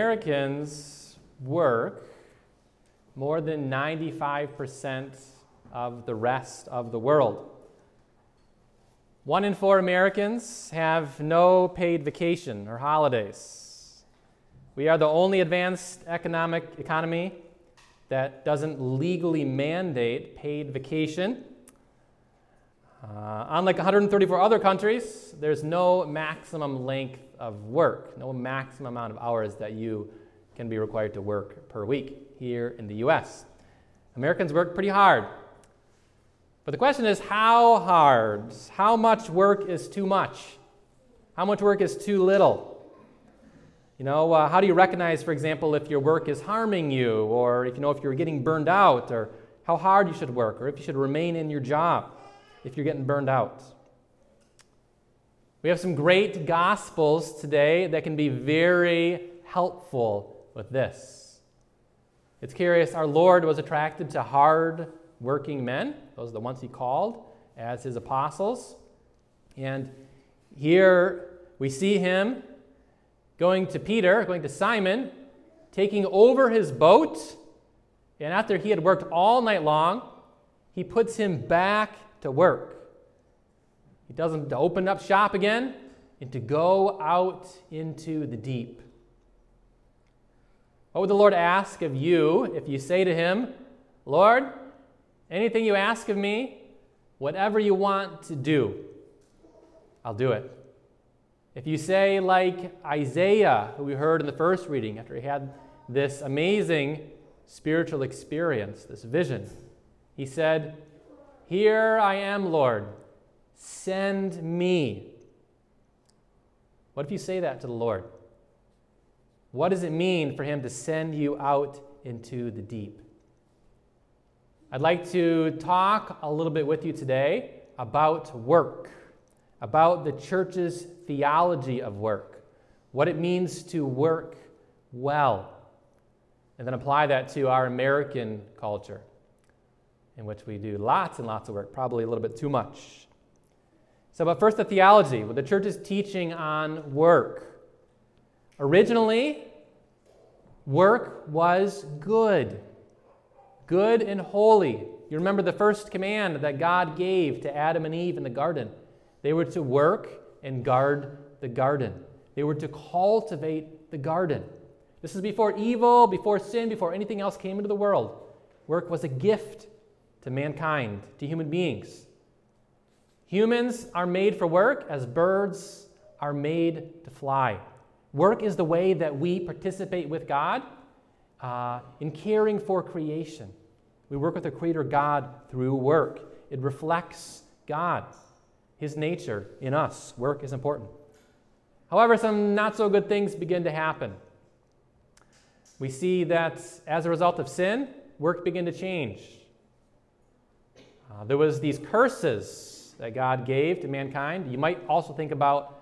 Americans work more than 95% of the rest of the world. One in four Americans have no paid vacation or holidays. We are the only advanced economic economy that doesn't legally mandate paid vacation. Uh, unlike 134 other countries, there's no maximum length of work, no maximum amount of hours that you can be required to work per week here in the US. Americans work pretty hard. But the question is how hard? How much work is too much? How much work is too little? You know, uh, how do you recognize, for example, if your work is harming you, or if you know if you're getting burned out, or how hard you should work, or if you should remain in your job if you're getting burned out? We have some great gospels today that can be very helpful with this. It's curious, our Lord was attracted to hard working men, those are the ones he called as his apostles. And here we see him going to Peter, going to Simon, taking over his boat. And after he had worked all night long, he puts him back to work. He him to open up shop again and to go out into the deep. What would the Lord ask of you if you say to him, Lord, anything you ask of me, whatever you want to do, I'll do it. If you say, like Isaiah, who we heard in the first reading, after he had this amazing spiritual experience, this vision, he said, Here I am, Lord Send me. What if you say that to the Lord? What does it mean for Him to send you out into the deep? I'd like to talk a little bit with you today about work, about the church's theology of work, what it means to work well, and then apply that to our American culture, in which we do lots and lots of work, probably a little bit too much. So, but first, the theology, the church's teaching on work. Originally, work was good, good and holy. You remember the first command that God gave to Adam and Eve in the garden. They were to work and guard the garden, they were to cultivate the garden. This is before evil, before sin, before anything else came into the world. Work was a gift to mankind, to human beings. Humans are made for work as birds are made to fly. Work is the way that we participate with God uh, in caring for creation. We work with the Creator God through work, it reflects God, His nature in us. Work is important. However, some not so good things begin to happen. We see that as a result of sin, work began to change. Uh, there was these curses that God gave to mankind. You might also think about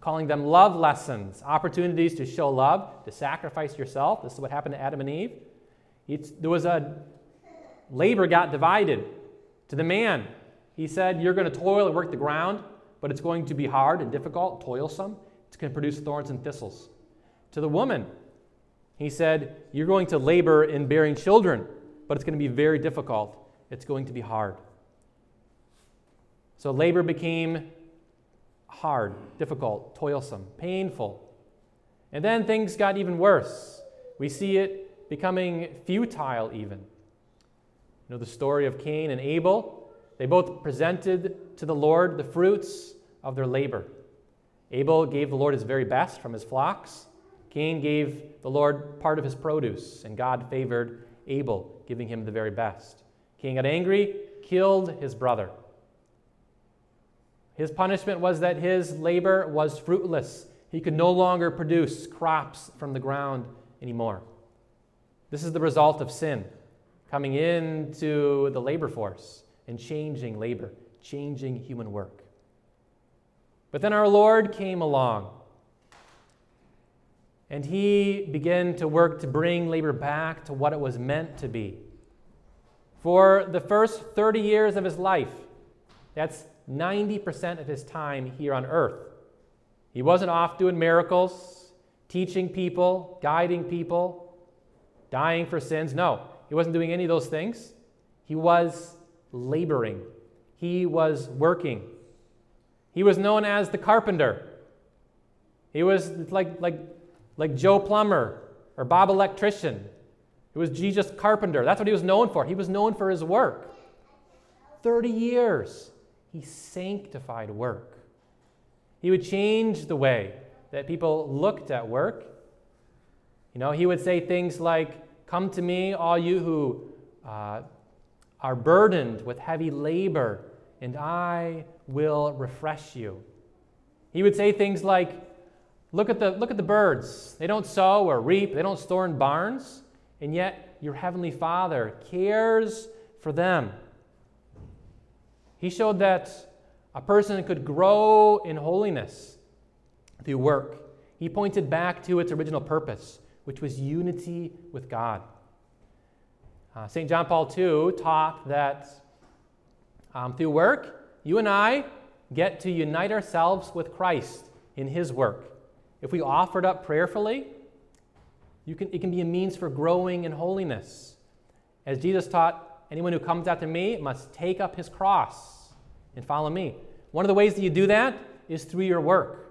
calling them love lessons, opportunities to show love, to sacrifice yourself. This is what happened to Adam and Eve. It's, there was a labor got divided to the man. He said, You're going to toil and work the ground, but it's going to be hard and difficult, toilsome. It's going to produce thorns and thistles. To the woman, he said, You're going to labor in bearing children, but it's going to be very difficult. It's going to be hard. So labor became hard, difficult, toilsome, painful. And then things got even worse. We see it becoming futile, even. You know the story of Cain and Abel? They both presented to the Lord the fruits of their labor. Abel gave the Lord his very best from his flocks. Cain gave the Lord part of his produce, and God favored Abel, giving him the very best. Cain got angry, killed his brother. His punishment was that his labor was fruitless. He could no longer produce crops from the ground anymore. This is the result of sin coming into the labor force and changing labor, changing human work. But then our Lord came along and he began to work to bring labor back to what it was meant to be. For the first 30 years of his life, that's 90% of his time here on earth. He wasn't off doing miracles, teaching people, guiding people, dying for sins. No, he wasn't doing any of those things. He was laboring, he was working. He was known as the carpenter. He was like, like, like Joe Plumber or Bob Electrician. It was Jesus Carpenter. That's what he was known for. He was known for his work. 30 years, he sanctified work. He would change the way that people looked at work. You know, he would say things like, Come to me, all you who uh, are burdened with heavy labor, and I will refresh you. He would say things like, Look at the, look at the birds. They don't sow or reap, they don't store in barns, and yet your heavenly Father cares for them. He showed that a person could grow in holiness through work. He pointed back to its original purpose, which was unity with God. Uh, St. John Paul II taught that um, through work, you and I get to unite ourselves with Christ in His work. If we offered up prayerfully, you can, it can be a means for growing in holiness. As Jesus taught, anyone who comes after me must take up his cross and follow me. One of the ways that you do that is through your work.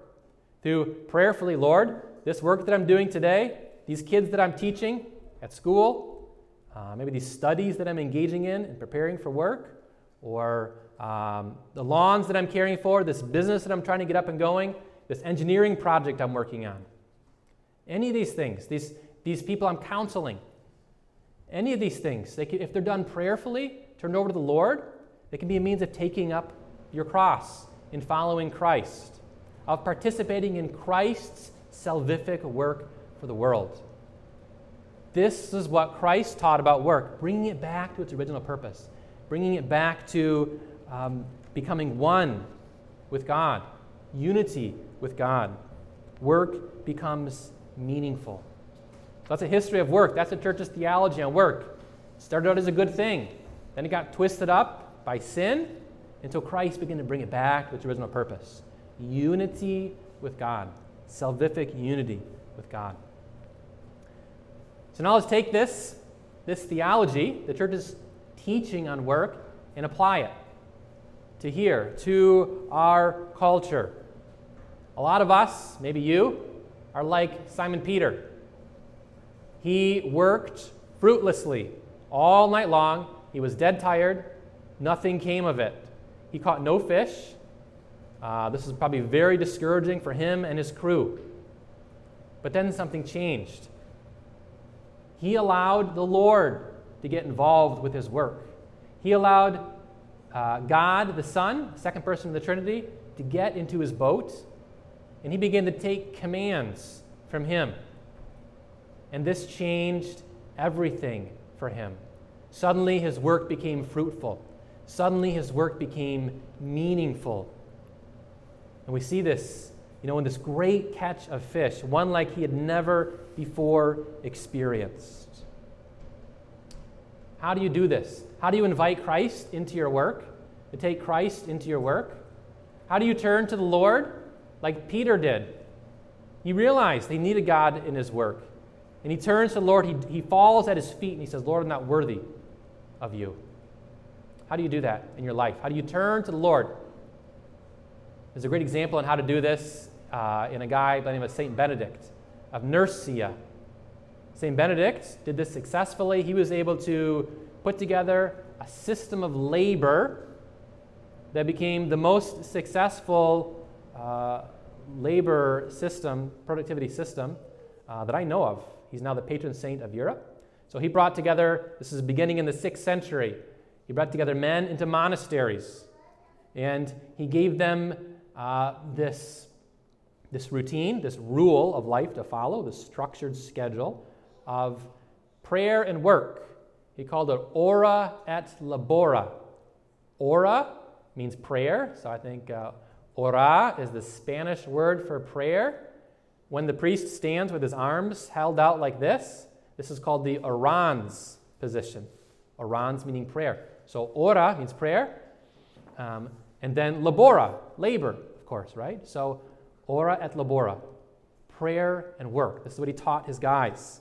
Through prayerfully, Lord, this work that I'm doing today, these kids that I'm teaching at school, uh, maybe these studies that I'm engaging in and preparing for work, or um, the lawns that I'm caring for, this business that I'm trying to get up and going, this engineering project I'm working on. Any of these things, these, these people I'm counseling, any of these things, they can, if they're done prayerfully, turned over to the Lord, they can be a means of taking up your cross in following Christ, of participating in Christ's salvific work for the world. This is what Christ taught about work, bringing it back to its original purpose, bringing it back to um, becoming one with God, unity with God. Work becomes meaningful. So that's a history of work. That's the church's theology on work. It started out as a good thing, then it got twisted up by sin until Christ began to bring it back to its original purpose unity with God, salvific unity with God. So now let's take this, this theology, the church's teaching on work, and apply it to here, to our culture. A lot of us, maybe you, are like Simon Peter. He worked fruitlessly all night long. He was dead tired. Nothing came of it. He caught no fish. Uh, this is probably very discouraging for him and his crew. But then something changed. He allowed the Lord to get involved with his work. He allowed uh, God, the Son, second person of the Trinity, to get into his boat and he began to take commands from him. And this changed everything for him. Suddenly, his work became fruitful. Suddenly, his work became meaningful. And we see this, you know, in this great catch of fish, one like he had never before experienced. How do you do this? How do you invite Christ into your work? To take Christ into your work? How do you turn to the Lord? Like Peter did. He realized he needed God in his work. And he turns to the Lord, he, he falls at his feet, and he says, Lord, I'm not worthy of you. How do you do that in your life? How do you turn to the Lord? There's a great example on how to do this uh, in a guy by the name of St. Benedict of Nursia. St. Benedict did this successfully. He was able to put together a system of labor that became the most successful uh, labor system, productivity system uh, that I know of. He's now the patron saint of Europe. So he brought together, this is beginning in the sixth century, he brought together men into monasteries. And he gave them uh, this, this routine, this rule of life to follow, this structured schedule of prayer and work. He called it ora et labora. Ora means prayer, so I think uh, Ora is the Spanish word for prayer. When the priest stands with his arms held out like this, this is called the orans position. Orans meaning prayer. So ora means prayer, um, and then labora, labor, of course, right? So ora et labora, prayer and work. This is what he taught his guys.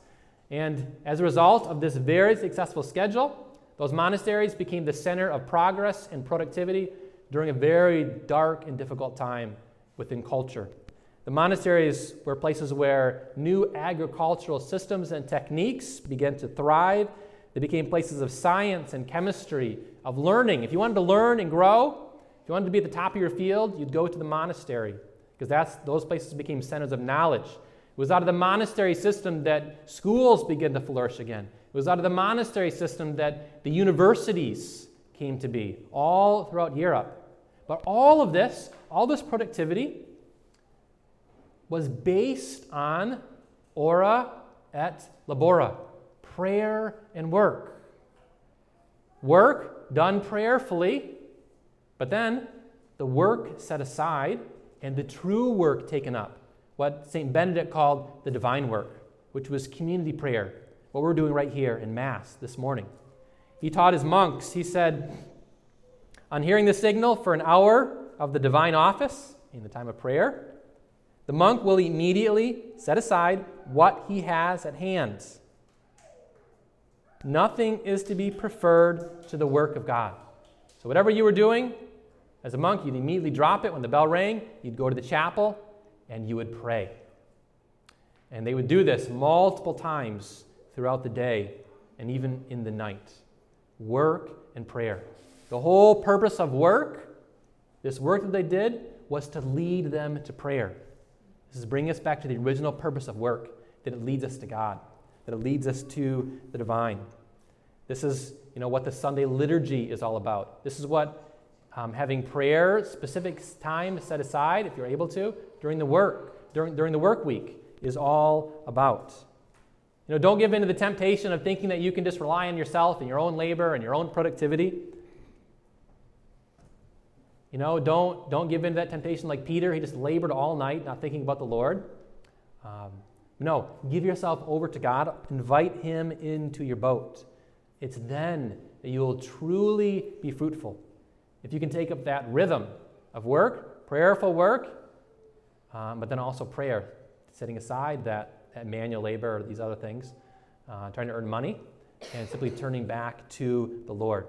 And as a result of this very successful schedule, those monasteries became the center of progress and productivity during a very dark and difficult time within culture. The monasteries were places where new agricultural systems and techniques began to thrive. They became places of science and chemistry, of learning. If you wanted to learn and grow, if you wanted to be at the top of your field, you'd go to the monastery because that's those places became centers of knowledge. It was out of the monastery system that schools began to flourish again. It was out of the monastery system that the universities came to be all throughout Europe. But all of this, all this productivity, was based on ora et labora, prayer and work. Work done prayerfully, but then the work set aside and the true work taken up, what St. Benedict called the divine work, which was community prayer, what we're doing right here in Mass this morning. He taught his monks, he said, on hearing the signal for an hour of the divine office in the time of prayer, the monk will immediately set aside what he has at hand. Nothing is to be preferred to the work of God. So, whatever you were doing as a monk, you'd immediately drop it when the bell rang, you'd go to the chapel, and you would pray. And they would do this multiple times throughout the day and even in the night. Work and prayer. The whole purpose of work, this work that they did, was to lead them to prayer. This is bringing us back to the original purpose of work that it leads us to God, that it leads us to the divine. This is you know, what the Sunday liturgy is all about. This is what um, having prayer, specific time set aside, if you're able to, during the work, during, during the work week, is all about. You know, don't give in to the temptation of thinking that you can just rely on yourself and your own labor and your own productivity. You know, don't, don't give in to that temptation like Peter. He just labored all night, not thinking about the Lord. Um, no, give yourself over to God. Invite Him into your boat. It's then that you will truly be fruitful. If you can take up that rhythm of work, prayerful work, um, but then also prayer, setting aside that, that manual labor or these other things, uh, trying to earn money, and simply turning back to the Lord.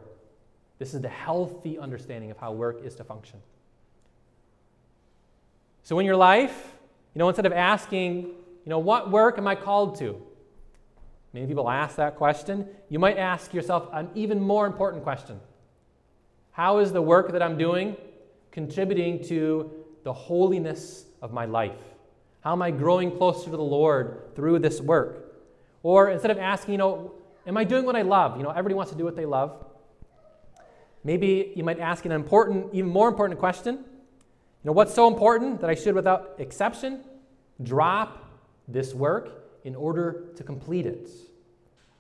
This is the healthy understanding of how work is to function. So, in your life, you know, instead of asking, you know, what work am I called to? Many people ask that question. You might ask yourself an even more important question How is the work that I'm doing contributing to the holiness of my life? How am I growing closer to the Lord through this work? Or instead of asking, you know, am I doing what I love? You know, everybody wants to do what they love. Maybe you might ask an important, even more important question. You know, what's so important that I should, without exception, drop this work in order to complete it?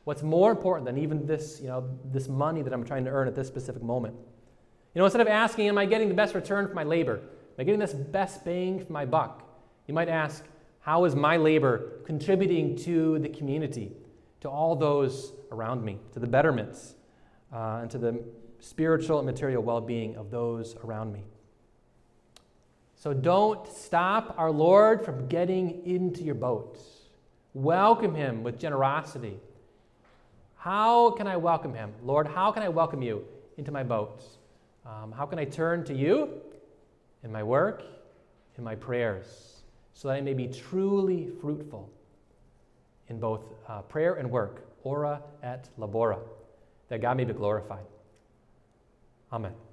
What's more important than even this, you know, this money that I'm trying to earn at this specific moment? You know, instead of asking, am I getting the best return for my labor? Am I getting this best bang for my buck? You might ask, how is my labor contributing to the community, to all those around me, to the betterments, uh, and to the spiritual and material well being of those around me. So don't stop our Lord from getting into your boat. Welcome him with generosity. How can I welcome him? Lord, how can I welcome you into my boat? Um, how can I turn to you in my work, in my prayers, so that I may be truly fruitful in both uh, prayer and work, ora et labora, that God may be glorified. Amen.